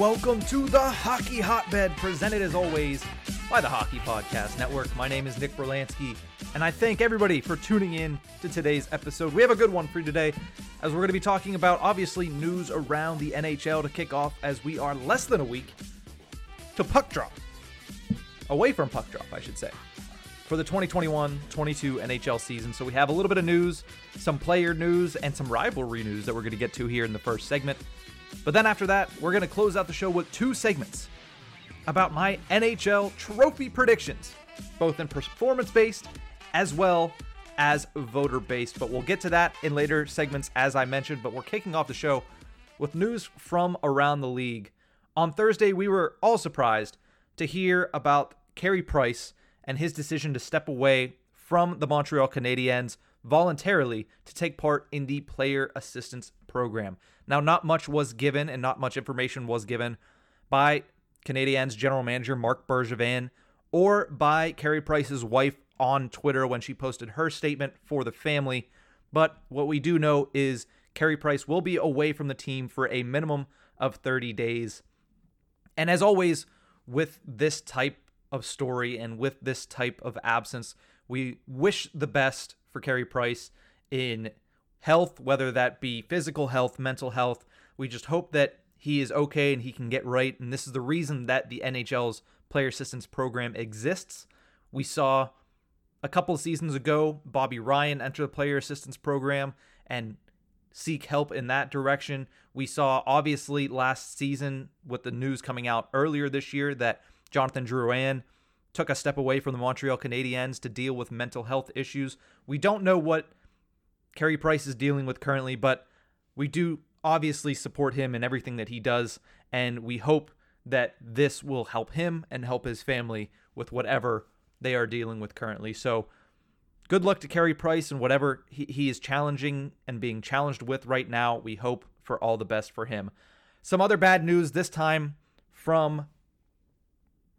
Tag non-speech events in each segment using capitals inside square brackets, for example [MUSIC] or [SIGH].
Welcome to the Hockey Hotbed, presented as always by the Hockey Podcast Network. My name is Nick Brlansky, and I thank everybody for tuning in to today's episode. We have a good one for you today, as we're going to be talking about obviously news around the NHL to kick off as we are less than a week to puck drop. Away from puck drop, I should say, for the 2021 22 NHL season. So we have a little bit of news, some player news, and some rivalry news that we're going to get to here in the first segment. But then after that, we're going to close out the show with two segments about my NHL trophy predictions, both in performance based as well as voter based. But we'll get to that in later segments, as I mentioned. But we're kicking off the show with news from around the league. On Thursday, we were all surprised to hear about Carey Price and his decision to step away from the Montreal Canadiens voluntarily to take part in the player assistance program. Now, not much was given and not much information was given by Canadiens general manager Marc Bergevin or by Carey Price's wife on Twitter when she posted her statement for the family. But what we do know is Carey Price will be away from the team for a minimum of 30 days. And as always, with this type of story and with this type of absence, we wish the best for Carey Price in health, whether that be physical health, mental health. We just hope that he is okay and he can get right. And this is the reason that the NHL's player assistance program exists. We saw a couple of seasons ago Bobby Ryan enter the player assistance program and seek help in that direction. We saw obviously last season with the news coming out earlier this year that Jonathan Drouin took a step away from the Montreal Canadiens to deal with mental health issues. We don't know what Carey Price is dealing with currently, but we do obviously support him in everything that he does, and we hope that this will help him and help his family with whatever they are dealing with currently. So, good luck to Carey Price and whatever he, he is challenging and being challenged with right now. We hope for all the best for him. Some other bad news this time from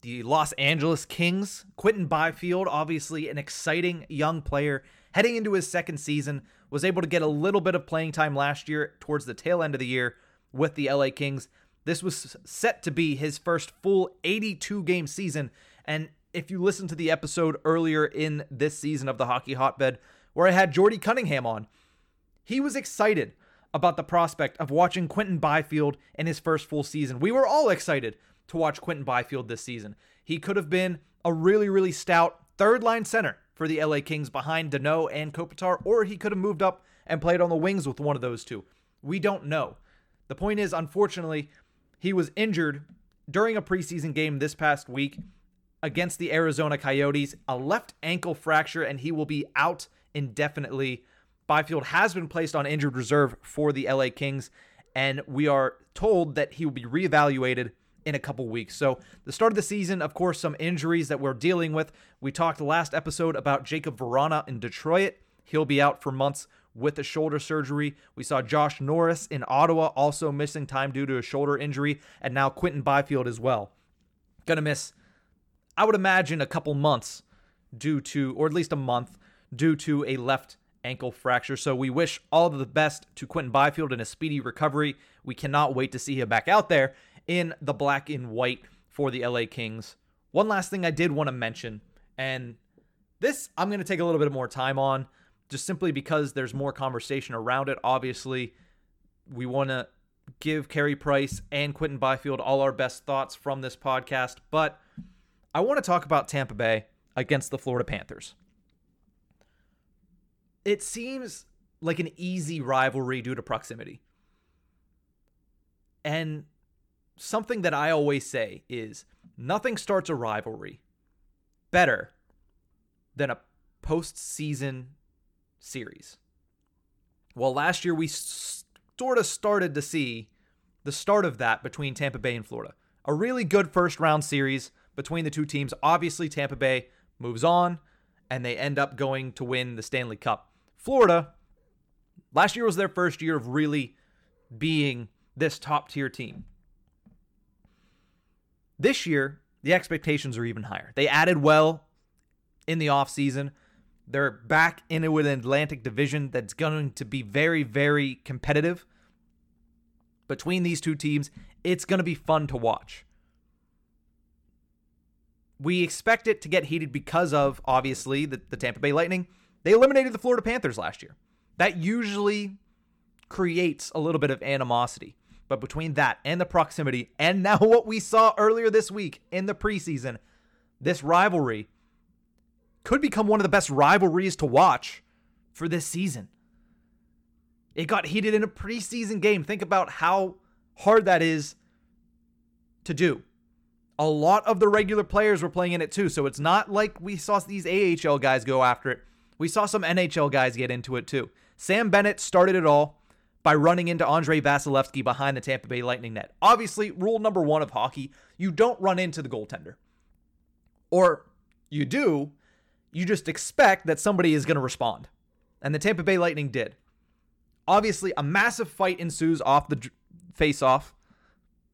the Los Angeles Kings. Quinton Byfield, obviously an exciting young player heading into his second season, was able to get a little bit of playing time last year towards the tail end of the year with the LA Kings. This was set to be his first full 82 game season. And if you listen to the episode earlier in this season of the Hockey Hotbed, where I had Jordy Cunningham on, he was excited about the prospect of watching Quinton Byfield in his first full season. We were all excited to watch Quinton Byfield this season. He could have been a really, really stout third line center for the LA Kings behind Danault and Kopitar, or he could have moved up and played on the wings with one of those two. We don't know. The point is, unfortunately, he was injured during a preseason game this past week against the Arizona Coyotes, a left ankle fracture, and he will be out indefinitely. Byfield has been placed on injured reserve for the LA Kings, and we are told that he will be reevaluated in a couple weeks. So, the start of the season, of course, some injuries that we're dealing with. We talked last episode about Jakub Vrana in Detroit. He'll be out for months with a shoulder surgery. We saw Josh Norris in Ottawa also missing time due to a shoulder injury, and now Quinton Byfield as well. Gonna miss, I would imagine, a couple months due to, or at least a month, due to a left ankle fracture. So we wish all the best to Quinton Byfield in a speedy recovery. We cannot wait to see him back out there in the black and white for the LA Kings. One last thing I did want to mention, and this I'm going to take a little bit more time on, just simply because there's more conversation around it. Obviously, we want to give Carey Price and Quinton Byfield all our best thoughts from this podcast, but I want to talk about Tampa Bay against the Florida Panthers. It seems like an easy rivalry due to proximity. And something that I always say is nothing starts a rivalry better than a postseason series. Well, last year we sort of started to see the start of that between Tampa Bay and Florida. A really good first round series between the two teams. Obviously, Tampa Bay moves on and they end up going to win the Stanley Cup. Florida, last year was their first year of really being this top tier team. This year, the expectations are even higher. They added well in the offseason. They're back into an Atlantic division that's going to be very, very competitive. Between these two teams, it's going to be fun to watch. We expect it to get heated because of, obviously, the, the Tampa Bay Lightning. They eliminated the Florida Panthers last year. That usually creates a little bit of animosity. But between that and the proximity, and now [LAUGHS] what we saw earlier this week in the preseason, this rivalry could become one of the best rivalries to watch for this season. It got heated in a preseason game. Think about how hard that is to do. A lot of the regular players were playing in it too, so it's not like we saw these AHL guys go after it. We saw some NHL guys get into it too. Sam Bennett started it all by running into Andrei Vasilevskiy behind the Tampa Bay Lightning net. Obviously, rule number one of hockey you don't run into the goaltender. Or you do, you just expect that somebody is going to respond. And the Tampa Bay Lightning did. Obviously, a massive fight ensues off the face off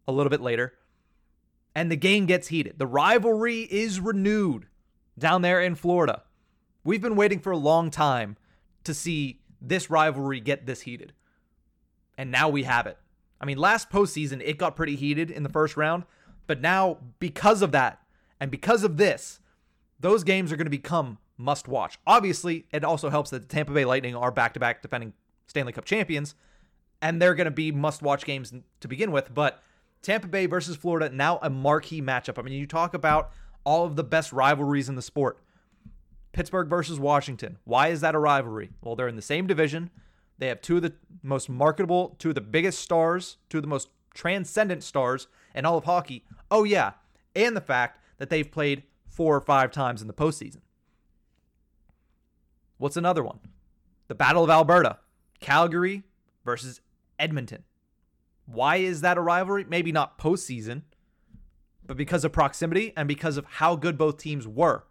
a little bit later, and the game gets heated. The rivalry is renewed down there in Florida. We've been waiting for a long time to see this rivalry get this heated and now we have it. I mean, last postseason, it got pretty heated in the first round, but now, because of that, and because of this, those games are going to become must watch. Obviously, it also helps that the Tampa Bay Lightning are back to back defending Stanley Cup champions, and they're going to be must watch games to begin with. But Tampa Bay versus Florida, now a marquee matchup. I mean, you talk about all of the best rivalries in the sport. Pittsburgh versus Washington. Why is that a rivalry? Well, they're in the same division. They have two of the most marketable, two of the biggest stars, two of the most transcendent stars in all of hockey. Oh, yeah. And the fact that they've played four or five times in the postseason. What's another one? The Battle of Alberta, Calgary versus Edmonton. Why is that a rivalry? Maybe not postseason, but because of proximity and because of how good both teams were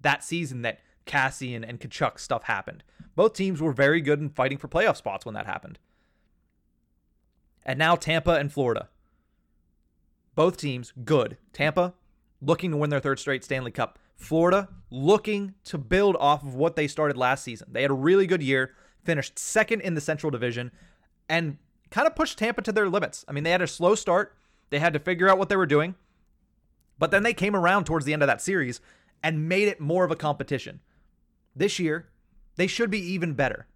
that season that Kassian and Tkachuk stuff happened. Both teams were very good in fighting for playoff spots when that happened. And now Tampa and Florida. Both teams good. Tampa looking to win their third straight Stanley Cup. Florida looking to build off of what they started last season. They had a really good year, finished second in the Central Division, and kind of pushed Tampa to their limits. I mean, they had a slow start. They had to figure out what they were doing. But then they came around towards the end of that series and made it more of a competition. This year, they should be even better.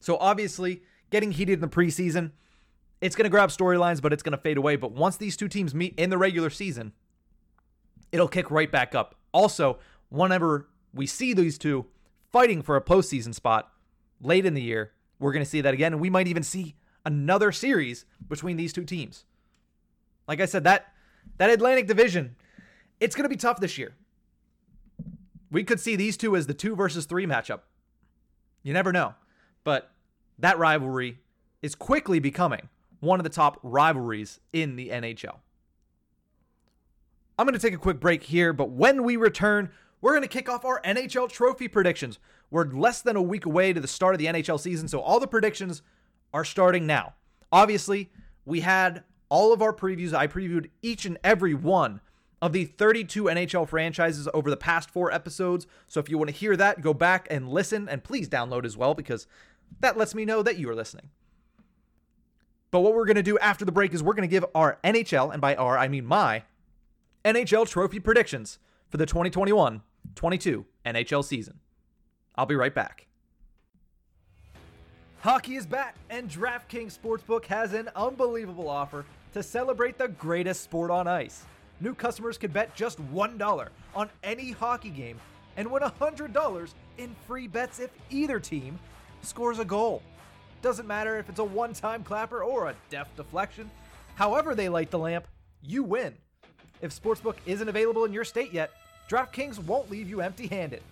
So obviously, getting heated in the preseason, it's going to grab storylines, but it's going to fade away. But once these two teams meet in the regular season, it'll kick right back up. Also, whenever we see these two fighting for a postseason spot late in the year, we're going to see that again. And we might even see another series between these two teams. Like I said, that that Atlantic Division, it's going to be tough this year. We could see these two as the two versus three matchup. You never know. But that rivalry is quickly becoming one of the top rivalries in the NHL. I'm going to take a quick break here, but when we return, we're going to kick off our NHL trophy predictions. We're less than a week away to the start of the NHL season, so all the predictions are starting now. Obviously, we had all of our previews. I previewed each and every one of the 32 NHL franchises over the past four episodes. So if you want to hear that, go back and listen, and please download as well because that lets me know that you are listening. But what we're going to do after the break is we're going to give our NHL, and by our, I mean my, NHL trophy predictions for the 2021 22 NHL season. I'll be right back. Hockey is back, and DraftKings Sportsbook has an unbelievable offer to celebrate the greatest sport on ice. New customers can bet just $1 on any hockey game and win $100 in free bets if either team scores a goal. Doesn't matter if it's a one time clapper or a deft deflection. However, they light the lamp, you win. If Sportsbook isn't available in your state yet, DraftKings won't leave you empty handed.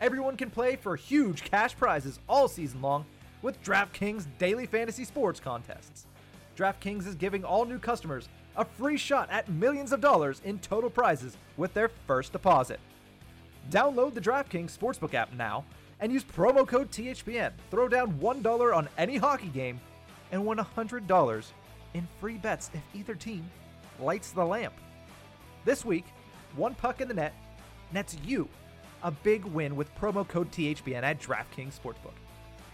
Everyone can play for huge cash prizes all season long with DraftKings daily fantasy sports contests. DraftKings is giving all new customers a free shot at millions of dollars in total prizes with their first deposit. Download the DraftKings Sportsbook app now and use promo code THPN. Throw down $1 on any hockey game and win $100 in free bets if either team lights the lamp. This week, one puck in the net nets you a big win with promo code THPN at DraftKings Sportsbook.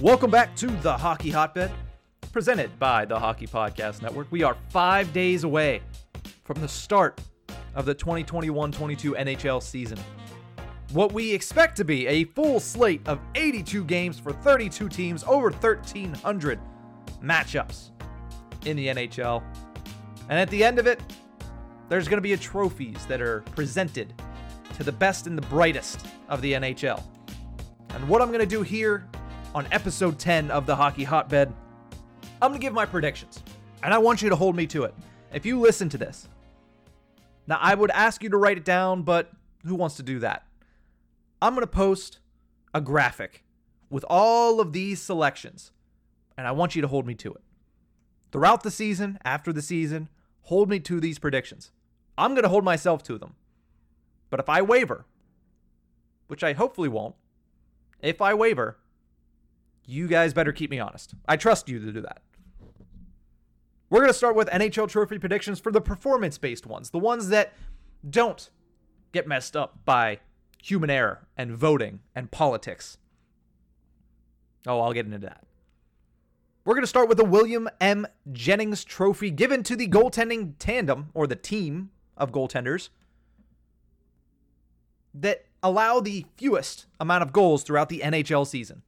Welcome back to the Hockey Hotbed, presented by the Hockey Podcast Network. We are five days away from the start of the 2021 22 NHL season. What we expect to be a full slate of 82 games for 32 teams, over 1,300 matchups in the NHL. And at the end of it, there's going to be a trophies that are presented to the best and the brightest of the NHL. And what I'm going to do here on episode 10 of the Hockey Hotbed, I'm going to give my predictions. And I want you to hold me to it. If you listen to this, now I would ask you to write it down, but who wants to do that? I'm going to post a graphic with all of these selections, and I want you to hold me to it. Throughout the season, after the season, hold me to these predictions. I'm going to hold myself to them. But if I waver, which I hopefully won't, if I waver, you guys better keep me honest. I trust you to do that. We're going to start with NHL trophy predictions for the performance based ones, the ones that don't get messed up by human error and voting and politics. Oh, I'll get into that. We're going to start with the William M. Jennings Trophy given to the goaltending tandem or the team of goaltenders that allow the fewest amount of goals throughout the NHL season.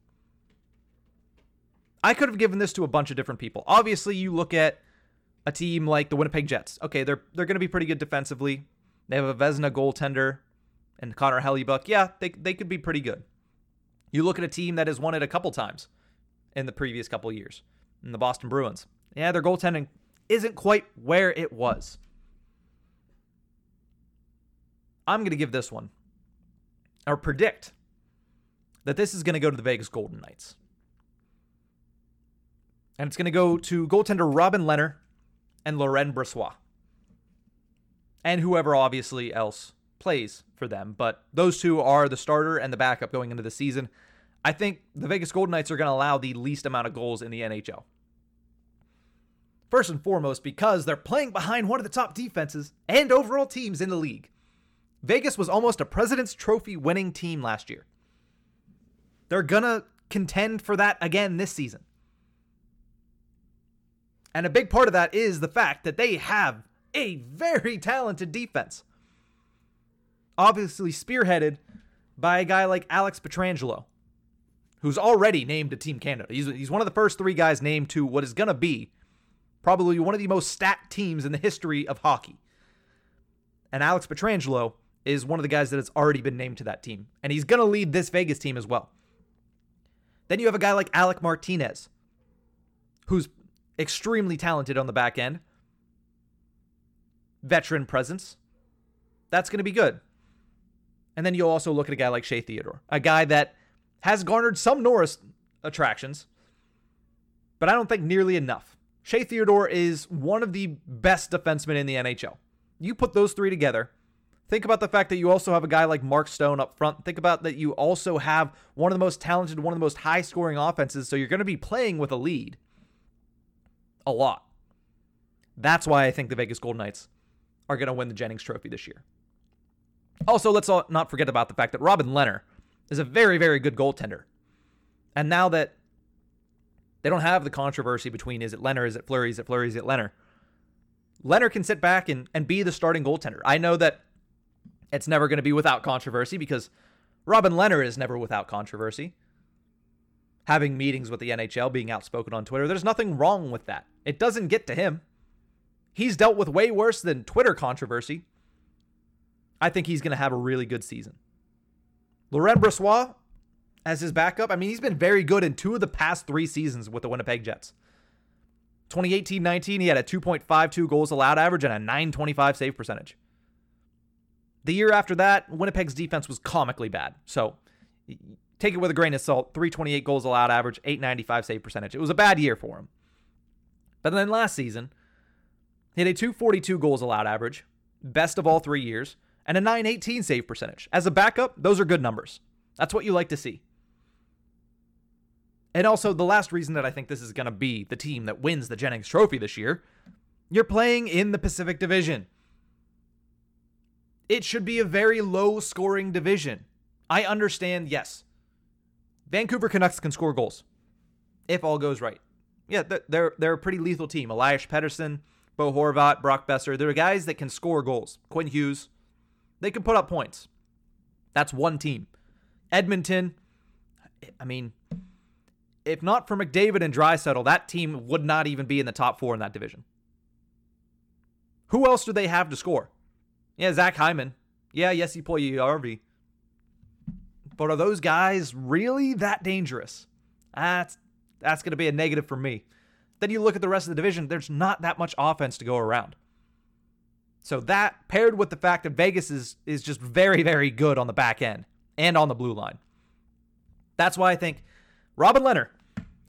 I could have given this to a bunch of different people. Obviously, you look at a team like the Winnipeg Jets. Okay, they're they're going to be pretty good defensively. They have a Vezina goaltender and Connor Hellebuyck. Yeah, they they could be pretty good. You look at a team that has won it a couple times in the previous couple years. In the Boston Bruins. Yeah, their goaltending isn't quite where it was. I'm going to give this one or predict that this is going to go to the Vegas Golden Knights. And it's going to go to goaltender Robin Lehner and Laurent Brossoit. And whoever obviously else plays for them. But those two are the starter and the backup going into the season. I think the Vegas Golden Knights are going to allow the least amount of goals in the NHL. First and foremost, because they're playing behind one of the top defenses and overall teams in the league. Vegas was almost a President's Trophy winning team last year. They're going to contend for that again this season. And a big part of that is the fact that they have a very talented defense. Obviously, spearheaded by a guy like Alex Pietrangelo, who's already named to Team Canada. He's, he's one of the first three guys named to what is going to be probably one of the most stacked teams in the history of hockey. And Alex Pietrangelo is one of the guys that has already been named to that team. And he's going to lead this Vegas team as well. Then you have a guy like Alec Martinez, who's extremely talented on the back end. Veteran presence. That's going to be good. And then you'll also look at a guy like Shea Theodore, a guy that has garnered some Norris attractions, but I don't think nearly enough. Shea Theodore is one of the best defensemen in the NHL. You put those three together. Think about the fact that you also have a guy like Mark Stone up front. Think about that you also have one of the most talented, one of the most high scoring offenses. So you're going to be playing with a lead a lot. That's why I think the Vegas Golden Knights are going to win the Jennings Trophy this year. Also, let's not forget about the fact that Robin Lehner is a very, very good goaltender. And now that they don't have the controversy between is it Lehner, is it Fleury, is it Fleury, is it Lehner, Lehner can sit back and, and be the starting goaltender. I know that it's never going to be without controversy because Robin Lehner is never without controversy. Having meetings with the NHL, being outspoken on Twitter. There's nothing wrong with that. It doesn't get to him. He's dealt with way worse than Twitter controversy. I think he's going to have a really good season. Laurent Brossoit as his backup, I mean, he's been very good in two of the past three seasons with the Winnipeg Jets. 2018 19, he had a 2.52 goals allowed average and a 925 save percentage. The year after that, Winnipeg's defense was comically bad. So take it with a grain of salt 328 goals allowed average, 895 save percentage. It was a bad year for him. But then last season, he had a 242 goals allowed average, best of all three years, and a 918 save percentage. As a backup, those are good numbers. That's what you like to see. And also, the last reason that I think this is going to be the team that wins the Jennings Trophy this year, you're playing in the Pacific Division. It should be a very low scoring division. I understand, yes. Vancouver Canucks can score goals if all goes right. Yeah, they're they're a pretty lethal team. Elias Pettersson, Bo Horvat, Brock Boeser. They're guys that can score goals. Quinn Hughes, they can put up points. That's one team. Edmonton, I mean, if not for McDavid and Draisaitl, that team would not even be in the top four in that division. Who else do they have to score? Yeah, Zach Hyman. Yeah, yes, Puljujarvi. But are those guys really that dangerous? That's that's going to be a negative for me. Then you look at the rest of the division, there's not that much offense to go around. So that paired with the fact that Vegas is is just very very good on the back end and on the blue line. That's why I think Robin Lehner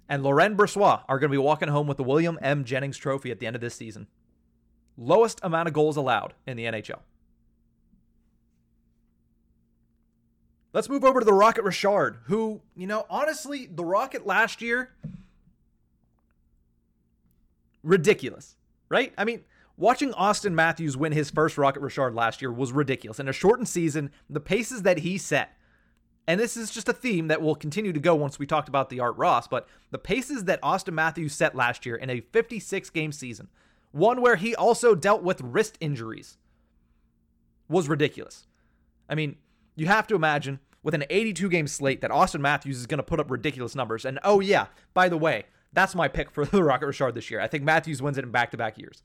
and Laurent Brossoit are going to be walking home with the William M. Jennings Trophy at the end of this season. Lowest amount of goals allowed in the NHL. Let's move over to the Rocket Richard, who, you know, honestly, the Rocket last year, ridiculous, right? I mean, watching Auston Matthews win his first Rocket Richard last year was ridiculous. In a shortened season, the paces that he set and this is just a theme that will continue to go once we talked about the Art Ross, but the paces that Auston Matthews set last year in a 56 game season, one where he also dealt with wrist injuries, was ridiculous. I mean, you have to imagine with an 82 game slate that Auston Matthews is going to put up ridiculous numbers. And oh, yeah, by the way, that's my pick for [LAUGHS] the Rocket Richard this year. I think Matthews wins it in back to back years.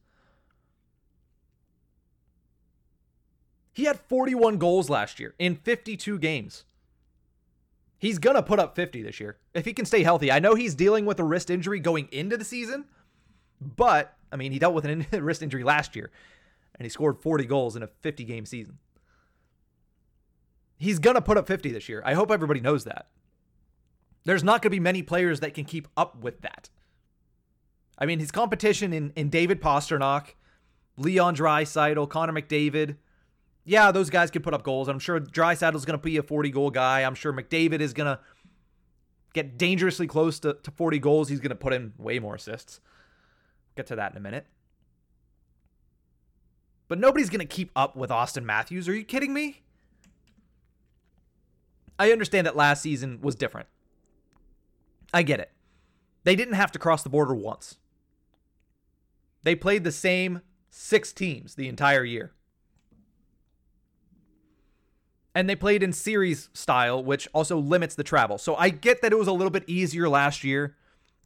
He had 41 goals last year in 52 games. He's going to put up 50 this year if he can stay healthy. I know he's dealing with a wrist injury going into the season, but I mean, he dealt with an [LAUGHS] wrist injury last year and he scored 40 goals in a 50 game season. He's going to put up 50 this year. I hope everybody knows that. There's not going to be many players that can keep up with that. I mean, his competition in, in David Pastrnak, Leon Draisaitl, Connor McDavid, yeah, those guys can put up goals. I'm sure Draisaitl's going to be a 40 goal guy. I'm sure McDavid is going to get dangerously close to, to 40 goals. He's going to put in way more assists. Get to that in a minute. But nobody's going to keep up with Auston Matthews. Are you kidding me? I understand that last season was different. I get it. They didn't have to cross the border once. They played the same six teams the entire year and they played in series style, which also limits the travel. So I get that it was a little bit easier last year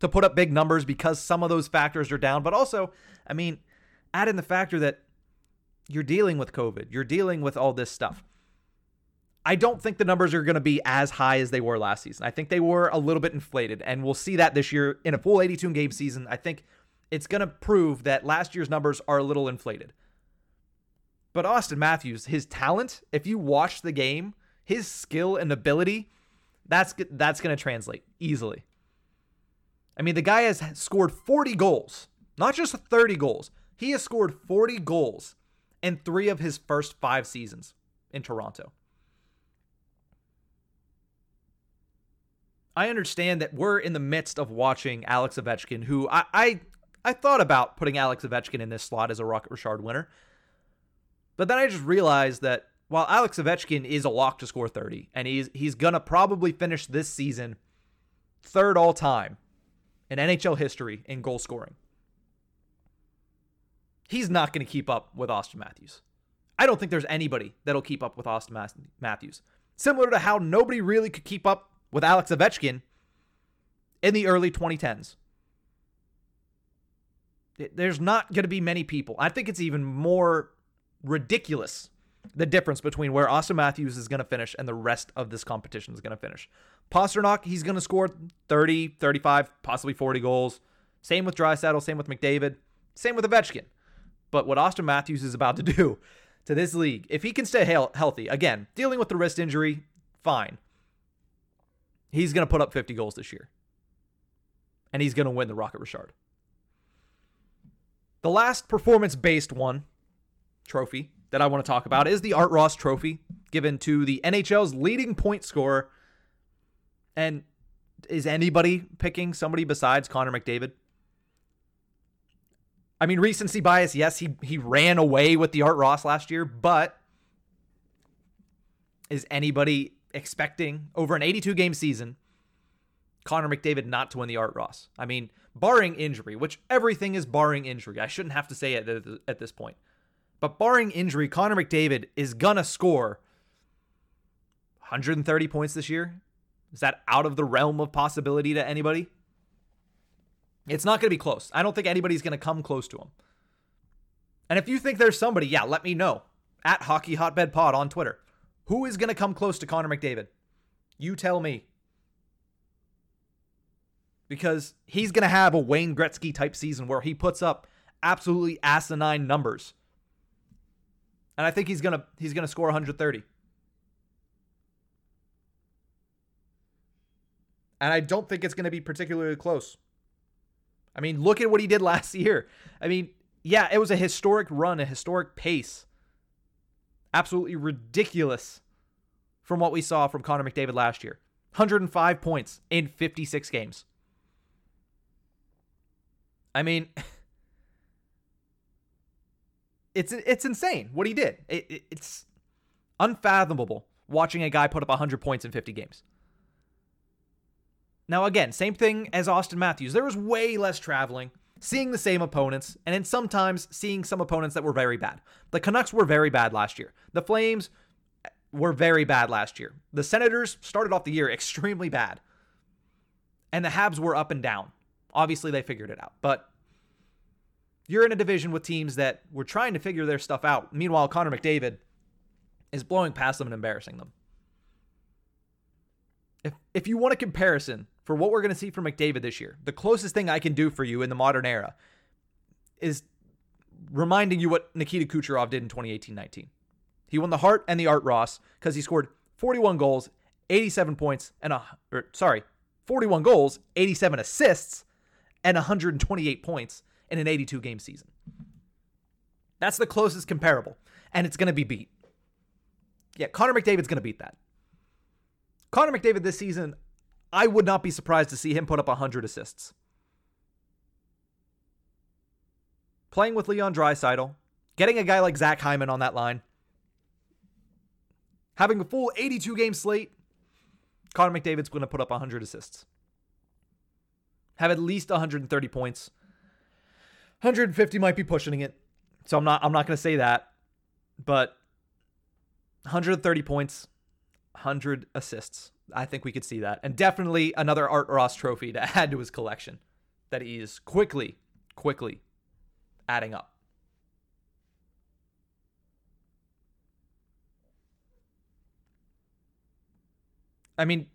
to put up big numbers because some of those factors are down. But also, I mean, add in the factor that you're dealing with COVID, you're dealing with all this stuff. I don't think the numbers are going to be as high as they were last season. I think they were a little bit inflated, and we'll see that this year in a full 82 game season. I think it's going to prove that last year's numbers are a little inflated. But Auston Matthews, his talent, if you watch the game, his skill and ability, that's that's going to translate easily. I mean, the guy has scored 40 goals, not just 30 goals. He has scored 40 goals in 3 of his first 5 seasons in Toronto. I understand that we're in the midst of watching Alex Ovechkin, who I I, I thought about putting Alex Ovechkin in this slot as a Rocket Richard winner. But then I just realized that while Alex Ovechkin is a lock to score 30, and he's he's gonna probably finish this season third all time in NHL history in goal scoring. He's not to keep up with Auston Matthews. I don't think there's anybody that'll keep up with Auston Matthews. Similar to how nobody really could keep up with Alex Ovechkin in the early 2010s. There's not going to be many people. I think it's even more ridiculous the difference between where Auston Matthews is going to finish and the rest of this competition is going to finish. Pastrnak, he's going to score 30, 35, possibly 40 goals. Same with Draisaitl, same with McDavid, same with Ovechkin. But what Auston Matthews is about to [LAUGHS] do to this league, if he can stay healthy, again, dealing with the wrist injury, fine. He's going to put up 50 goals this year. And he's going to win the Rocket Richard. The last performance based one trophy that I want to talk about is the Art Ross Trophy given to the NHL's leading point scorer. And is anybody picking somebody besides Connor McDavid? I mean, recency bias, yes, he he ran away with the Art Ross last year, but is anybody expecting over an 82 game season Connor McDavid not to win the Art Ross? I mean, barring injury, which everything is barring injury. I shouldn't have to say it at this point. But barring injury, Connor McDavid is going to score 130 points this year. Is that out of the realm of possibility to anybody? It's not going to be close. I don't think anybody's going to come close to him. And if you think there's somebody, yeah, let me know at Hockey Hotbed Pod on Twitter. Who is going to come close to Connor McDavid? You tell me. Because he's going to have a Wayne Gretzky type season where he puts up absolutely asinine numbers. And I think he's going to he's going to score 130. And I don't think it's going to be particularly close. I mean, look at what he did [LAUGHS] last year. I mean, yeah, it was a historic run, a historic pace. Absolutely ridiculous from what we saw from Connor McDavid last year. 105 points in 56 games. I mean, [LAUGHS] it's it's insane what he did. It, it, it's unfathomable watching a guy put up 100 points in 50 games. Now, again, same thing as Auston Matthews. There was way less traveling, seeing the same opponents, and then sometimes seeing some opponents that were very bad. The Canucks were very bad last year. The Flames were very bad last year. The Senators started off the year [LAUGHS] extremely bad. And the Habs were up and down. Obviously, they figured it out. But you're in a division with teams that were trying to figure their stuff out. Meanwhile, Connor McDavid is blowing past them and embarrassing them. If, if you want a comparison for what we're going to see from McDavid this year, the closest thing I can do for you in the modern era is reminding you what Nikita Kucherov did in 2018 19. He won the Hart and the Art Ross because he scored 41 goals, 87 points, and a, or, er, sorry, 41 goals, 87 assists, and 128 points in an 82 game season. That's the closest comparable, and it's going to be beat. Yeah, Connor McDavid's going to beat that. Connor McDavid this season, I would not be surprised to see him put up 100 assists. Playing with Leon Draisaitl, getting a guy like Zach Hyman on that line, having a full 82 game slate, Connor McDavid's going to put up 100 assists. Have at least 130 points. 150 might be pushing it. So I'm not I'm not going to say that. But 130 points, 100 assists. I think we could see that. And definitely another Art Ross trophy to [LAUGHS] add to his collection that he is quickly, quickly adding up. I mean,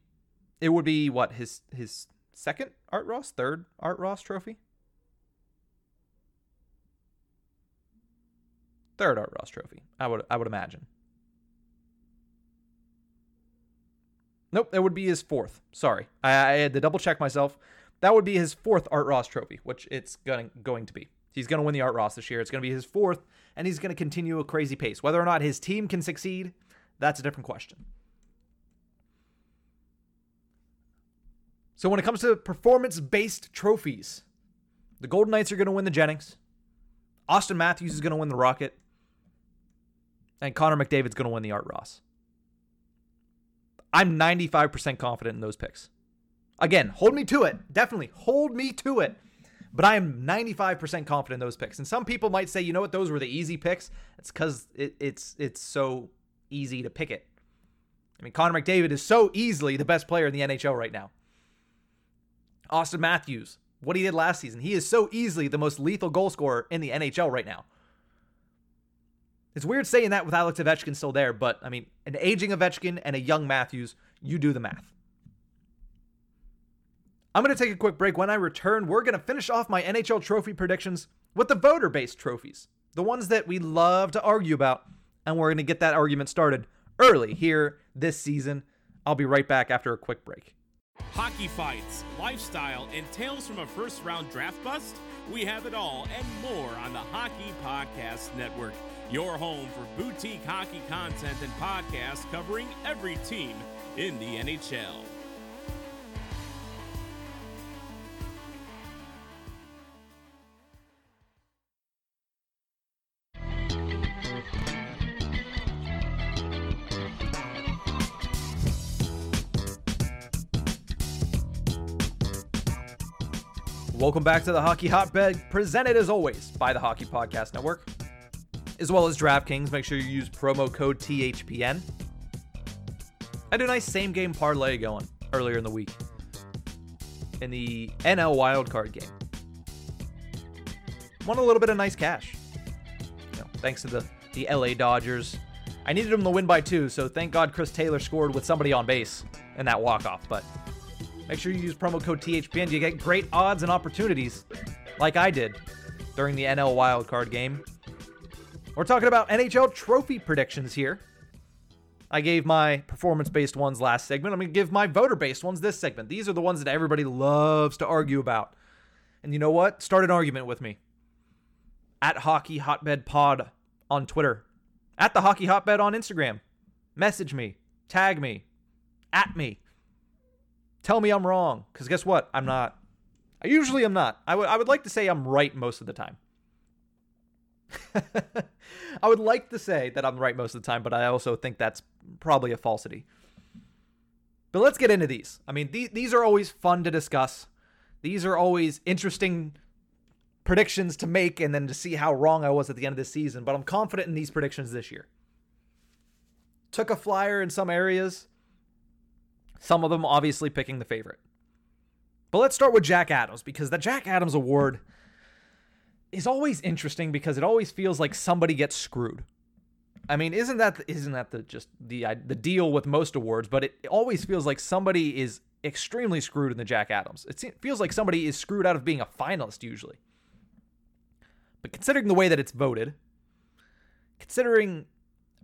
it would be what his his second Art Ross, third Art Ross trophy. Third Art Ross trophy. I would I would imagine. Nope, that would be his fourth. Sorry, I, I had to double check myself. That would be his fourth Art Ross trophy, which it's going going to be. He's going to win the Art Ross this year. It's going to be his fourth, and he's going to continue a crazy pace. Whether or not his team can succeed, that's a different question. So when it comes to performance-based trophies, the Golden Knights are going to win the Jennings. Auston Matthews is going to win the Rocket. And Connor McDavid's going to win the Art Ross. I'm 95% confident in those picks. Again, hold me to it. Definitely hold me to it. But I am 95% confident in those picks. And some people might say, you know what, those were the easy picks. It's because it, it's it's so easy to pick it. I mean, Connor McDavid is so easily the best player in the NHL right now. Auston Matthews, what he did last season. He is so easily the most lethal goal scorer in the NHL right now. It's weird saying that with Alex Ovechkin still there, but I mean, an aging Ovechkin and a young Matthews, you do the math. I'm going to take a quick break. When I return, we're going to finish off my NHL trophy predictions with the voter based trophies, the ones that we love to argue about, and we're going to get that argument started early here this season. I'll be right back after a quick break. Hockey fights, lifestyle, and tales from a first round draft bust? We have it all and more on the Hockey Podcast Network, your home for boutique hockey content and podcasts covering every team in the NHL. Welcome back to the Hockey Hotbed, presented as always by the Hockey Podcast Network, as well as DraftKings. Make sure you use promo code THPN. I had a nice same game parlay going earlier in the week in the NL wildcard game. Won a little bit of nice cash. You know, thanks to the, the LA Dodgers. I needed them to win by two, so thank God Chris Taylor scored with somebody on base in that walk-off. But Make sure you use promo code THPN. You get great odds and opportunities, like I did during the NL wildcard game. We're talking about NHL trophy predictions here. I gave my performance based ones last segment. I'm going to give my voter based ones this segment. These are the ones that everybody loves to argue about. And you know what? Start an argument with me. At Hockey Hotbed Pod on Twitter. At the Hockey Hotbed on Instagram. Message me. Tag me. At me. Tell me I'm wrong, because guess what? I'm not. I usually am not. I would I would like to say I'm right most of the time. [LAUGHS] I would like to say that I'm right most of the time, but I also think that's probably a falsity. But let's get into these. I mean, these, these are always fun to discuss. These are always interesting predictions to make and then to see how wrong I was at the end of the season. But I'm confident in these predictions this year. Took a flyer in some areas, some of them obviously picking the favorite. But let's start with Jack Adams because the Jack Adams Award is always interesting because it always feels like somebody gets screwed. I mean, isn't that isn't that the just the the deal with most awards? But it always feels like somebody is extremely screwed in the Jack Adams. It feels like somebody is screwed out of being a finalist usually. But considering the way that it's voted, considering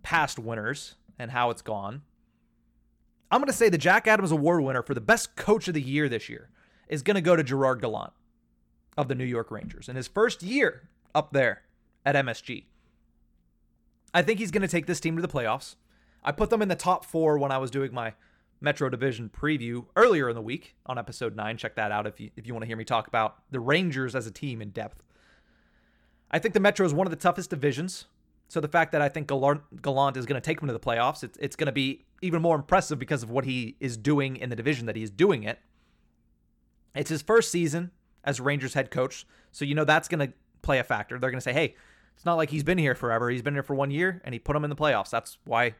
past winners and how it's gone, I'm going to say the Jack Adams Award winner for the best coach of the year this year is going to go to Gerard Gallant of the New York Rangers in his first year up there at MSG. I think he's going to take this team to the playoffs. I put them in the top four when I was doing my Metro Division preview earlier in the week on episode nine. Check that out if you if you want to hear me talk about the Rangers as a team in depth. I think the Metro is one of the toughest divisions. So the fact that I think Gallant, Gallant is going to take them to the playoffs, it's, it's going to be even more impressive because of what he is doing in the division that he is doing it. It's his first season as Rangers head coach, so you know that's going to play a factor. They're going to say, "Hey, it's not like he's been here forever. He's been here for one year, and he put them in the playoffs. That's why."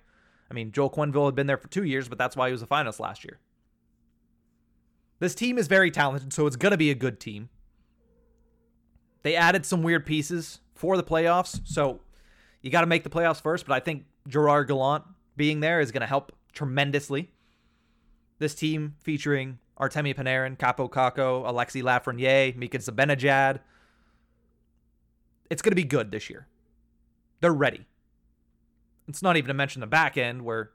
I mean, Joel Quenneville had been there for two years, but that's why he was a finalist last year. This team is very talented, so it's going to be a good team. They added some weird pieces for the playoffs, so you got to make the playoffs first, but I think Gerard Gallant being there is going to help tremendously. This team featuring Artemi Panarin, Kaapo Kakko, Alexis Lafreniere, Mika Zibanejad. It's going to be good this year. They're ready. It's not even to mention the back end where,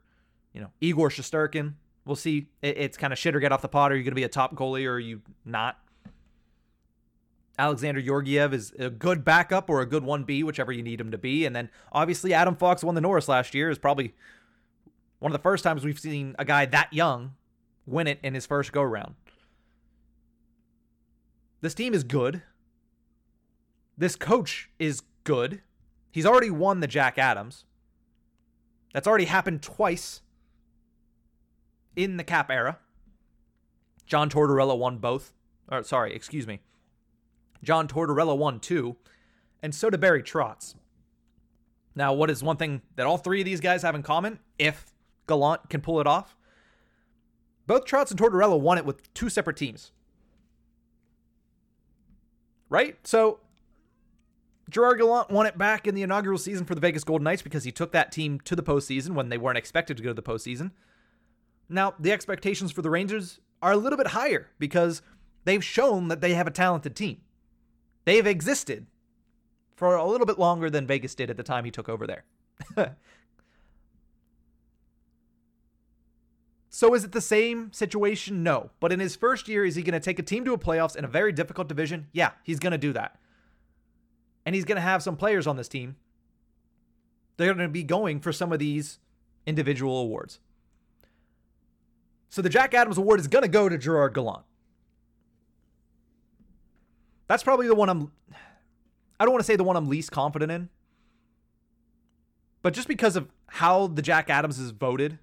you know, Igor Shesterkin. We'll see. It's kind of shit or get off the pot. Are you going to be a top goalie or are you not? Alexander Georgiev is a good backup or a good 1B, whichever you need him to be. And then obviously Adam Fox won the Norris last year, is probably one of the first times we've seen a guy that young win it in his first go round. This team is good. This coach is good. He's already won the Jack Adams. That's already happened twice in the cap era. John Tortorella won both. Or sorry, excuse me. John Tortorella won two, and so did Barry Trotz. Now, what is one thing that all three of these guys have in common, if Gallant can pull it off? Both Trotz and Tortorella won it with two separate teams. right? So Gerard Gallant won it back in the inaugural season for the Vegas Golden Knights because he took that team to the postseason when they weren't expected to go to the postseason. Now, the expectations for the Rangers are a little bit higher because they've shown that they have a talented team. They've existed for a little bit longer than Vegas did at the time he took over there. [LAUGHS] so is it the same situation? No. But in his first year, is he going to take a team to a playoffs in a very difficult division? Yeah, he's going to do that. And he's going to have some players on this team. They're going to be going for some of these individual awards. So the Jack Adams Award is going to go to Gerard Gallant. That's probably the one I'm. I don't want to say the one I'm least confident in. But just because of how the Jack Adams is voted,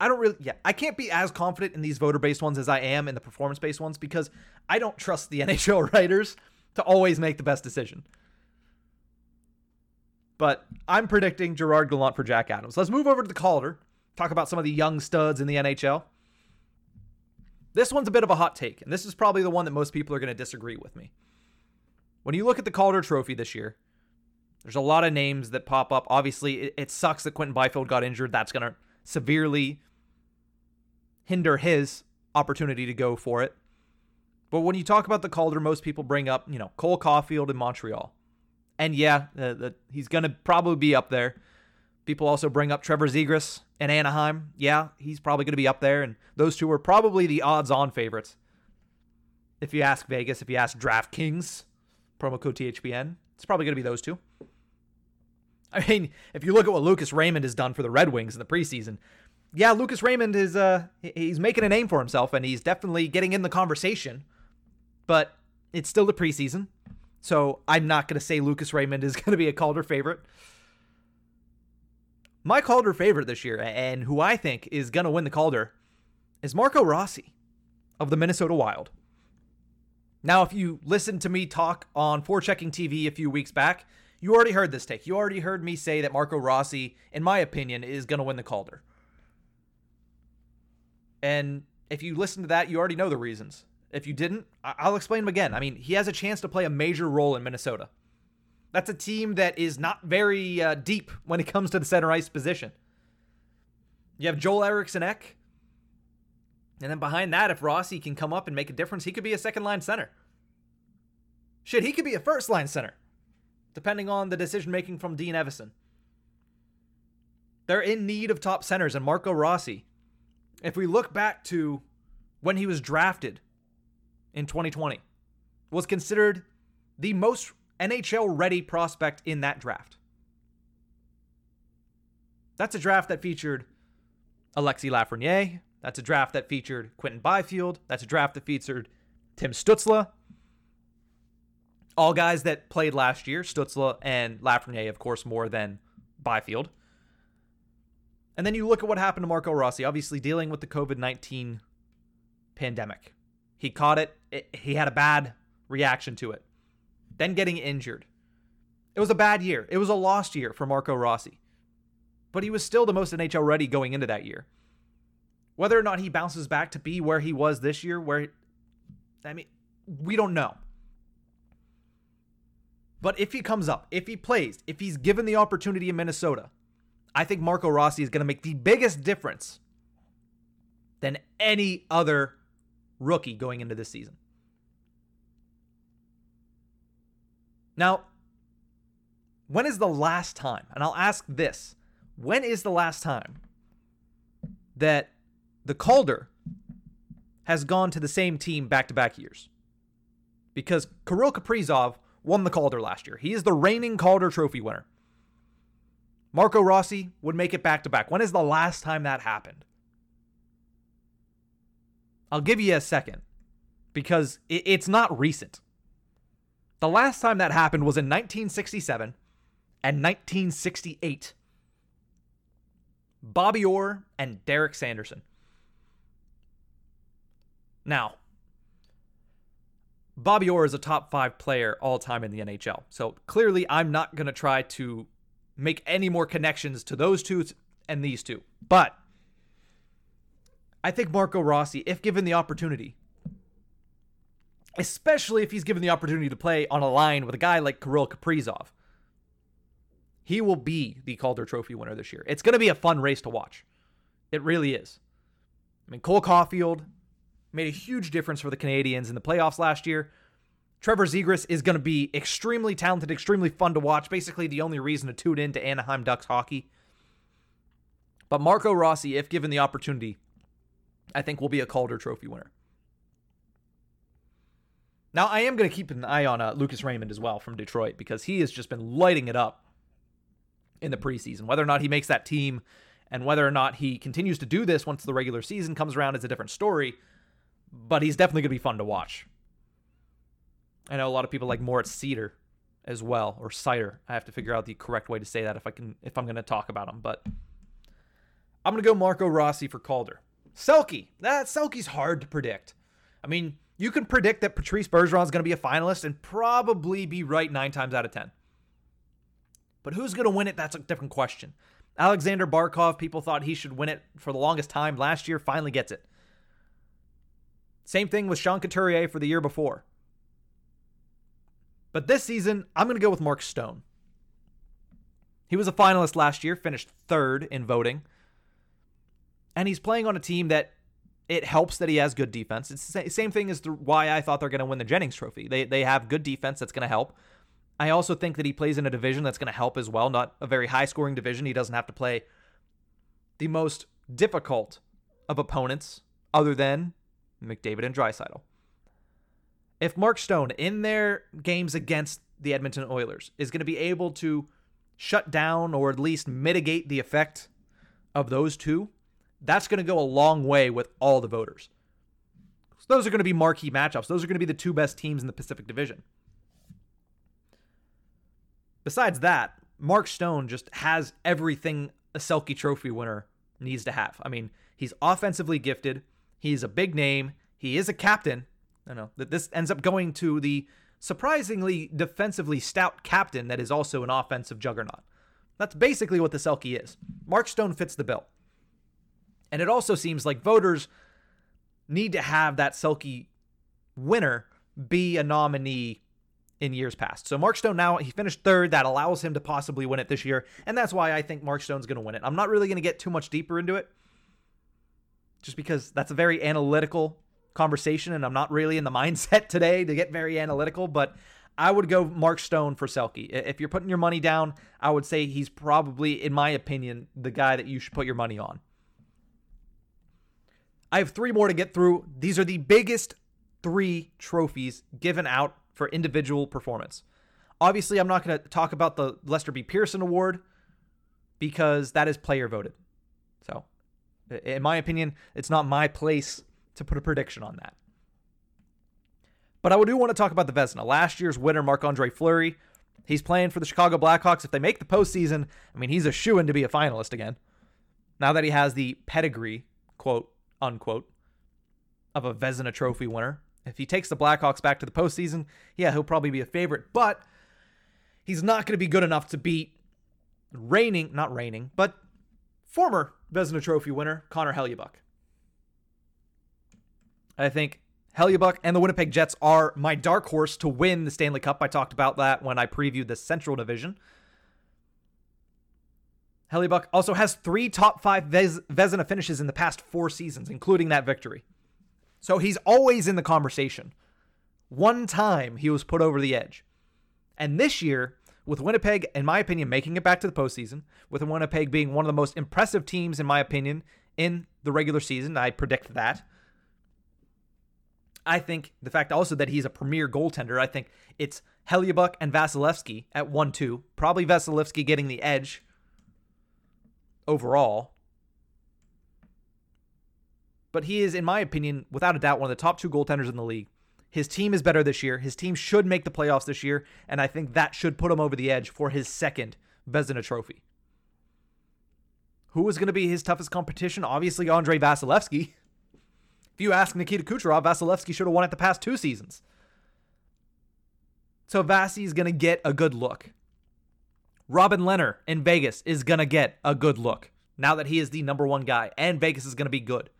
I don't really, yeah, I can't be as confident in these voter based ones as I am in the performance based ones because I don't trust the [LAUGHS] NHL writers to always make the best decision. But I'm predicting Gerard Gallant for Jack Adams. Let's move over to the Calder, talk about some of the young studs in the NHL. This one's a bit of a hot take, and this is probably the one that most people are going to disagree with me. When you look at the Calder Trophy this year, there's a lot of names that pop up. Obviously, it, it sucks that Quinton Byfield got injured. That's going to severely hinder his opportunity to go for it. But when you talk about the Calder, most people bring up, you know, Cole Caufield in Montreal. And yeah, uh, the, he's going to probably be up there. People also bring up Trevor Zegras in Anaheim. Yeah, he's probably going to be up there. And those two are probably the odds on favorites. If you ask Vegas, if you ask DraftKings, promo code THPN, it's probably going to be those two. I mean, if you look at what Lucas Raymond has done for the Red Wings in the preseason, yeah, Lucas Raymond is uh he's making a name for himself and he's definitely getting in the conversation. But it's still the preseason. So I'm not going to say Lucas Raymond is [LAUGHS] going to be a Calder favorite. My Calder favorite this year and who I think is going to win the Calder is Marco Rossi of the Minnesota Wild. Now, if you listened to me talk on Forechecking TV a few weeks back, you already heard this take. You already heard me say that Marco Rossi, in my opinion, is going to win the Calder. And if you listen to that, you already know the reasons. If you didn't, I'll explain them again. I mean, he has a chance to play a major role in Minnesota. That's a team that is not very uh, deep when it comes to the center ice position. You have Joel Eriksson Ek. And then behind that, if Rossi can come up and make a difference, he could be a second line center. Shit, he could be a first line center, depending on the decision making from Dean Evason. They're in need of top centers, and Marco Rossi if we look back to when he was drafted in 2020, was considered the most NHL ready prospect in that draft. That's a draft that featured Alexis Lafreniere. That's a draft that featured Quinton Byfield. That's a draft that featured Tim Stutzle. All guys that played last year, Stutzle and Lafreniere, of course, more than Byfield. And then you look at what happened to Marco Rossi, obviously dealing with the COVID 19 pandemic. He caught it, it, he had a bad reaction to it, then getting injured. It was a bad year. It was a lost year for Marco Rossi. But he was still the most NHL ready going into that year. Whether or not he bounces back to be where he was this year, where, I mean, we don't know. But if he comes up, if he plays, if he's given the opportunity in Minnesota, I think Marco Rossi is going to make the biggest difference than any other rookie going into this season. Now, when is the last time, and I'll ask this when is the last time that the Calder has gone to the same team back to back years? Because Kirill Kaprizov won the Calder last year. He is the reigning Calder Trophy winner. Marco Rossi would make it back to back. When is the last time that happened? I'll give you a second because it's not recent. The last time that happened was in 1967 and 1968. Bobby Orr and Derek Sanderson. Now, Bobby Orr is a top five player all time in the NHL. So clearly, I'm not going to try to make any more connections to those two and these two. But I think Marco Rossi, if given the opportunity, especially if he's given the opportunity to play on a line with a guy like Kirill Kaprizov. He will be the Calder Trophy winner this year. It's going to be a fun race to watch. It really is. I mean, Cole Caufield made a huge difference for the Canadiens in the playoffs last year. Trevor Zegras is going to be extremely talented, extremely fun to watch. Basically, the only reason to tune in to Anaheim Ducks hockey. But Marco Rossi, if given the opportunity, I think will be a Calder Trophy winner. Now, I am going to keep an eye on uh, Lucas Raymond as well from Detroit because he has just been lighting it up in the preseason. Whether or not he makes that team and whether or not he continues to do this once the regular season comes around is a different story, but he's definitely going to be fun to watch. I know a lot of people like Moritz Cedar as well, or Cider. I have to figure out the correct way to say that if I can if I'm going to talk about him, but I'm going to go Marco Rossi for Calder. Selke. That Selke's hard to predict. I mean, you can predict that Patrice Bergeron is going to be a finalist and probably be right 9 times out of 10. But who's going to win it? That's a different question. Alexander Barkov, people thought he should win it for the longest time last year, finally gets it. Same thing with Sean Couturier for the year before. But this season, I'm going to go with Mark Stone. He was a finalist last year, finished third in voting. And he's playing on a team that it helps that he has good defense. It's the same thing as why I thought they're going to win the Jennings Trophy. They, they have good defense that's going to help. I also think that he plays in a division that's going to help as well, not a very high scoring division. He doesn't have to play the most difficult of opponents other than McDavid and Draisaitl. If Mark Stone in their games against the Edmonton Oilers is going to be able to shut down or at least mitigate the effect of those two, that's going to go a long way with all the voters. So those are going to be marquee matchups. Those are going to be the two best teams in the Pacific Division. Besides that, Mark Stone just has everything a Selke Trophy winner needs to have. I mean, he's offensively gifted. He's a big name. He is a captain. I know that this ends up going to the surprisingly defensively stout captain that is also an offensive juggernaut. That's basically what the Selke is. Mark Stone fits the bill. And it also seems like voters need to have that Selke winner be a nominee in years past. So Mark Stone now he finished third. That allows him to possibly win it this year, and that's why I think Mark Stone's going to win it. I'm not really going to get too much deeper into it, just because that's a very analytical conversation, and I'm not really in the [LAUGHS] mindset today to get very analytical. But I would go Mark Stone for Selke. If you're putting your money down, I would say he's probably, in my opinion, the guy that you should put your money on. I have three more to get through. These are the biggest three trophies given out for individual performance. Obviously, I'm not going to talk about the Lester B. Pearson Award because that is player voted. So, in my opinion, it's not my place to put a prediction on that. But I do want to talk about the Vezina. Last year's winner, Marc Andre Fleury, he's playing for the Chicago Blackhawks. If they make the postseason, I mean, he's a shoe in to be a finalist again. Now that he has the pedigree, quote unquote, of a Vezina Trophy winner, if he takes the Blackhawks back to the postseason, yeah, he'll probably be a favorite, but he's not going to be good enough to beat reigning, not reigning, but former Vezina Trophy winner Connor Hellebuyck. I think Hellebuyck and the Winnipeg Jets are my dark horse to win the Stanley Cup. I talked about that when I previewed the Central Division. Hellebuyck also has three top five Vezina finishes in the past four seasons, including that victory. So he's always in the conversation. One time he was put over the edge. And this year, with Winnipeg, in my opinion, making it back to the postseason, with Winnipeg being one of the most impressive teams, in my opinion, in the regular season, I predict that. I think the fact also that he's a premier goaltender, I think it's Hellebuyck and Vasilevskiy at 1 2. Probably Vasilevskiy getting the edge overall. But he is, in my opinion, without a doubt, one of the top two goaltenders in the league. His team is better this year. His team should make the playoffs this year, and I think that should put him over the edge for his second Vezina trophy. Who is going to be his toughest competition? Obviously, Andrei Vasilevskiy. If you ask Nikita Kucherov, Vasilevskiy should have won it the past two seasons. So Vasi is going to get a good look. Robin Lehner in Vegas is going to get a good look now that he is the number one guy, and Vegas is going to be good.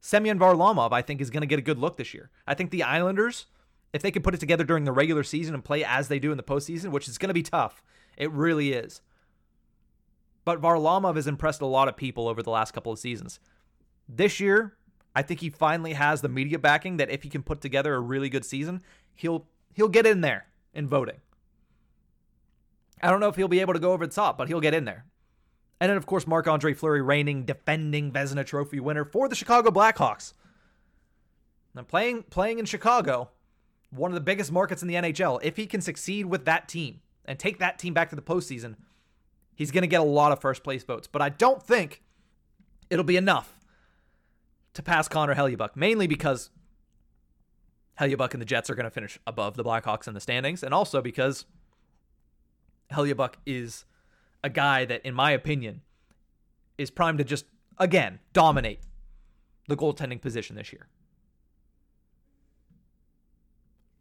Semyon Varlamov, I think, is going to get a good look this year. I think the Islanders, if they can put it together during the regular season and play as they do in the postseason, which is going to be tough, it really is. But Varlamov has impressed a lot of people over the last couple of seasons. This year, I think he finally has the media backing that if he can put together a really good season, he'll he'll get in there in voting. I don't know if he'll be able to go over the top, but he'll get in there. And then, of course, Marc Andre Fleury, reigning defending Vezina Trophy winner for the Chicago Blackhawks. Now, playing, playing in Chicago, one of the biggest markets in the NHL, if he can succeed with that team and take that team back to the postseason, he's going to get a lot of first place votes. But I don't think it'll be enough to pass Connor Hellebuyck, mainly because Hellebuyck and the Jets are going to finish above the Blackhawks in the standings, and also because Hellebuyck is a guy that, in my opinion, is primed to just, again, dominate the goaltending position this year.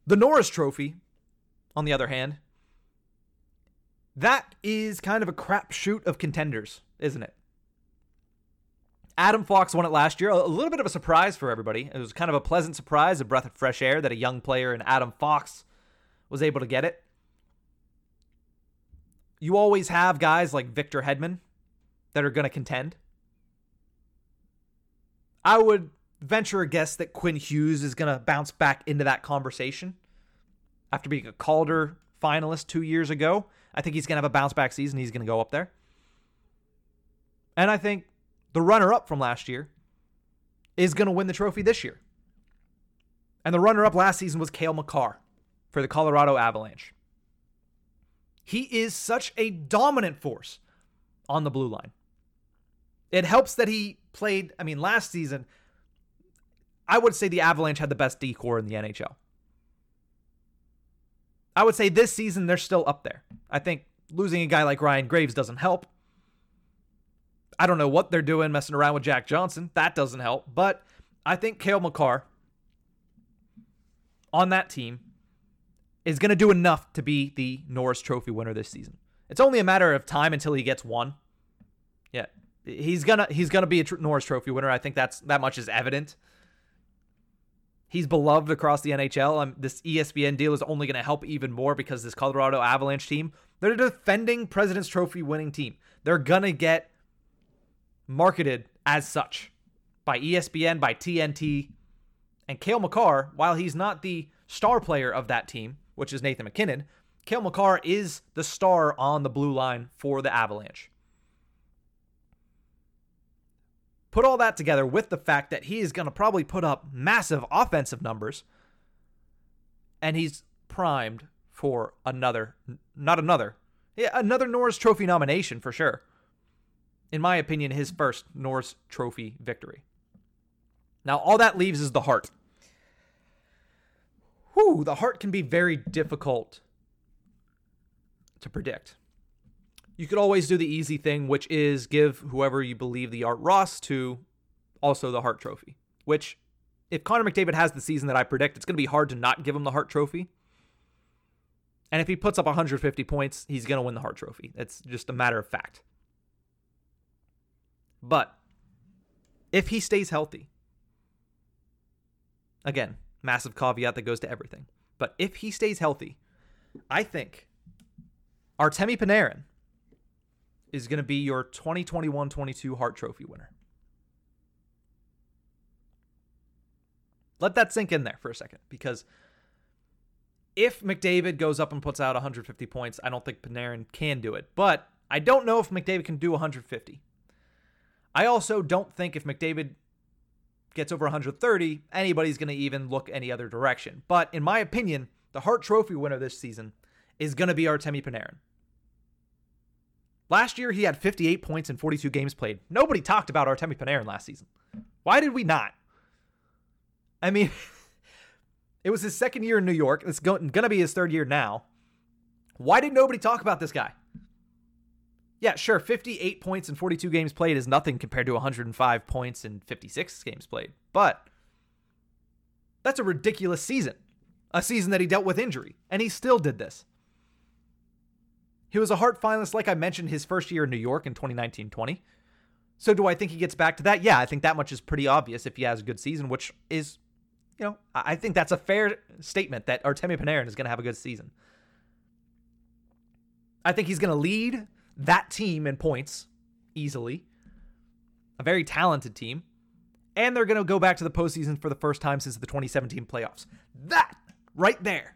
The Norris Trophy, on the other hand, that is kind of a crapshoot of contenders, isn't it? Adam Fox won it last year. A little bit of a surprise for everybody. It was kind of a pleasant surprise, a breath of fresh air that a young player in Adam Fox was able to get it you always have guys like Victor Hedman that are going to contend. I would venture a guess that Quinn Hughes is going to bounce back into that conversation after being a Calder finalist two years ago. I think he's going to have a bounce back season. He's going to go up there. And I think the runner up from last year is going to win the trophy this year. And the runner up last season was Cale Makar for the Colorado Avalanche. He is such a dominant force on the blue line. It helps that he played, I mean, last season, I would say the Avalanche had the best D corps in the NHL. I would say this season they're still up there. I think losing a guy like Ryan Graves doesn't help. I don't know what they're doing messing around with Jack Johnson. That doesn't help. But I think Cale Makar on that team is going to do enough to be the Norris Trophy winner this season. It's only a matter of time until he gets one. Yeah, he's gonna he's gonna be a tr- Norris Trophy winner. I think that's that much is evident. He's beloved across the NHL. This ESPN deal is only going to help even more because this Colorado Avalanche team, they're a defending President's Trophy winning team. They're going to get marketed as such by ESPN, by TNT. And Cale Makar, while he's not the star player of that team, which is Nathan MacKinnon, Cale Makar is the star on the blue line for the Avalanche. Put all that together with the fact that he is going to probably put up massive offensive numbers, and he's primed for another, not another, yeah, another Norris Trophy nomination for sure. In my opinion, his first Norris Trophy victory. Now, all that leaves is the Hart. whew, the Hart can be very difficult to predict. You could always do the easy thing, which is give whoever you believe the Art Ross to also the Hart Trophy. Which, if Connor McDavid has the season that I predict, it's going to be hard to not give him the Hart Trophy. And if he puts up 150 points, he's going to win the Hart Trophy. It's just a matter of fact. But if he stays healthy, again, Massive caveat that goes to everything. But if he stays healthy, I think Artemi Panarin is going to be your 2021 22 Hart Trophy winner. Let that sink in there for a second because if McDavid goes up and puts out 150 points, I don't think Panarin can do it. But I don't know if McDavid can do 150. I also don't think if McDavid gets over 130, anybody's going to even look any other direction. But in my opinion, the Hart Trophy winner this season is going to be Artemi Panarin. Last year, he had 58 points in 42 games played. Nobody talked about Artemi Panarin last season. Why did we not? I mean, [LAUGHS] it was his second year in New York. It's going to be his third year now. Why did nobody talk about this guy? Yeah, sure, 58 points in 42 games played is nothing compared to 105 points in 56 games played. But that's a ridiculous season. A season that he dealt with injury, and he still did this. He was a Hart finalist, like I mentioned, his first year in New York in 2019 20. So do I think he gets back to that? Yeah, I think that much is pretty obvious if he has a good season, which is, you know, I think that's a fair statement that Artemi Panarin is going to have a good season. I think he's going to lead that team in points easily. A very talented team. And they're going to go back to the postseason for the first time since the 2017 playoffs. That right there,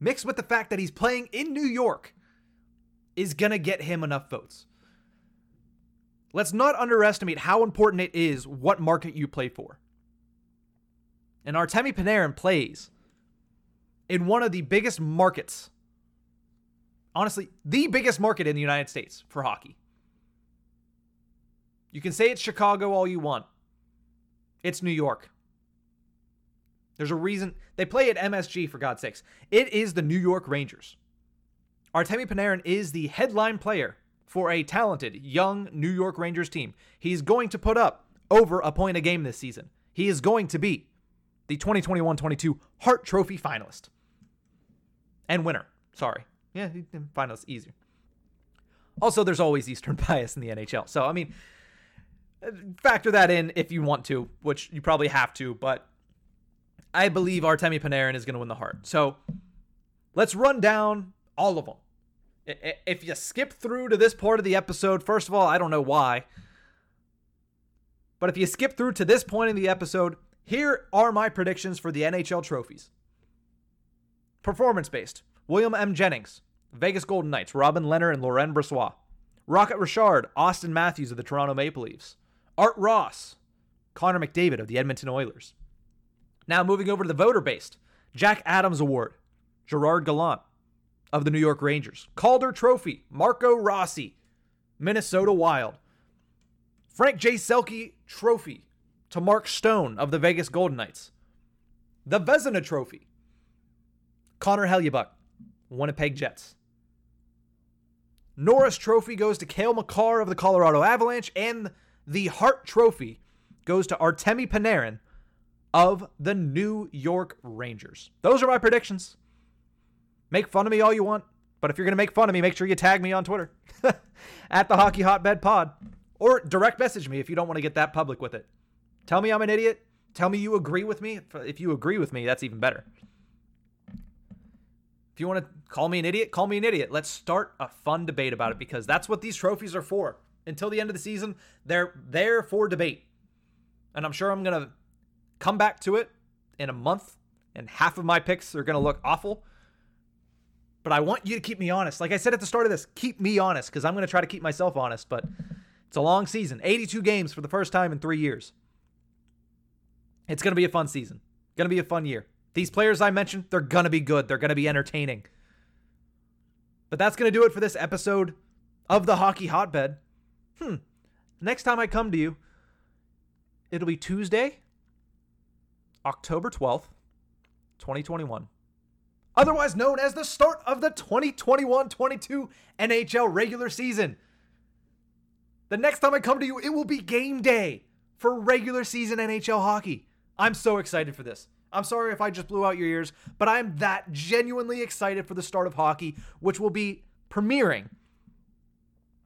mixed with the fact that he's playing in New York, is going to get him enough votes. Let's not underestimate how important it is what market you play for. And Artemi Panarin plays in one of the biggest markets, honestly, the biggest market in the United States for hockey. You can say it's Chicago all you want. It's New York. There's a reason they play at MSG for God's sakes. It is the New York Rangers. Artemi Panarin is the headline player for a talented young New York Rangers team. He's going to put up over a point a game this season. He is going to be the 2021 22 Hart Trophy finalist and winner. Sorry. Yeah, finalist easier. Also, there's always Eastern [LAUGHS] bias in the NHL. So, I mean, factor that in if you want to, which you probably have to, but I believe Artemi Panarin is going to win the Hart. So, let's run down all of them. If you skip through to this part of the episode, first of all, I don't know why. But if you skip through to this point in the episode, here are my predictions for the NHL trophies. Performance based William M. Jennings, Vegas Golden Knights, Robin Lehner and Laurent Brossoit. Rocket Richard, Auston Matthews of the Toronto Maple Leafs. Art Ross, Connor McDavid of the Edmonton Oilers. Now moving over to the voter based Jack Adams Award, Gerard Gallant, of the New York Rangers. Calder Trophy, Marco Rossi, Minnesota Wild. Frank J. Selke Trophy to Mark Stone of the Vegas Golden Knights. The Vezina Trophy, Connor Hellebuyck, Winnipeg Jets. Norris Trophy goes to Cale Makar of the Colorado Avalanche, and the Hart Trophy goes to Artemi Panarin of the New York Rangers. Those are my predictions. Make fun of me all you want, but if you're going to make fun of me, make sure you tag me on Twitter [LAUGHS] at the Hockey Hotbed Pod or direct message me if you don't want to get that public with it. Tell me I'm an idiot. Tell me you agree with me. If you agree with me, that's even better. If you want to call me an idiot, call me an idiot. Let's start a fun debate about it because that's what these trophies are for. Until the end of the season, they're there for debate. And I'm sure I'm going to come back to it in a month and half of my picks are going to look awful but I want you to keep me honest. Like I said at the start of this, keep me honest because I'm going to try to keep myself honest. But it's a long season 82 games for the first time in three years. It's going to be a fun season, going to be a fun year. These players I mentioned, they're going to be good, they're going to be entertaining. But that's going to do it for this episode of the Hockey Hotbed. Hmm. Next time I come to you, it'll be Tuesday, October 12th, 2021 otherwise known as the start of the 2021 22 NHL regular season. The next time I come to you, it will be game day for regular season NHL hockey. I'm so excited for this. I'm sorry if I just blew out your ears, but I'm that genuinely excited for the start of hockey, which will be premiering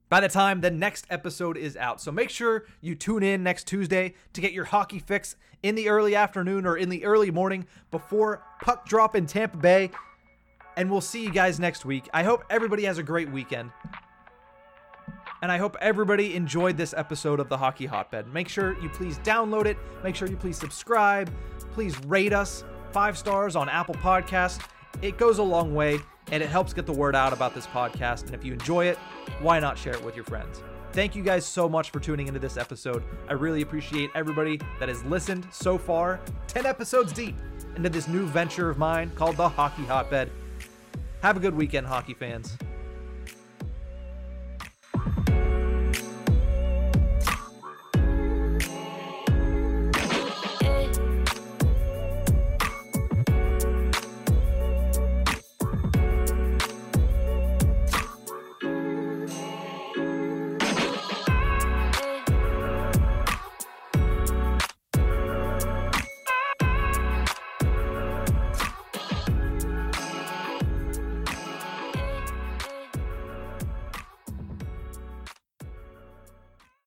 by the time the next episode is out. So make sure you tune in next Tuesday to get your hockey fix in the early afternoon or in the early morning before puck drop in Tampa Bay. And we'll see you guys next week. I hope everybody has a great weekend. And I hope everybody enjoyed this episode of the Hockey Hotbed. Make sure you please download it. Make sure you please subscribe. Please rate us five stars on Apple Podcasts. It goes a long way and it helps get the word out about this podcast. And if you enjoy it, why not share it with your friends? Thank you guys so much for tuning into this episode. I really appreciate everybody that has listened so far, 10 episodes deep into this new venture of mine called the Hockey Hotbed. Have a good weekend, hockey fans.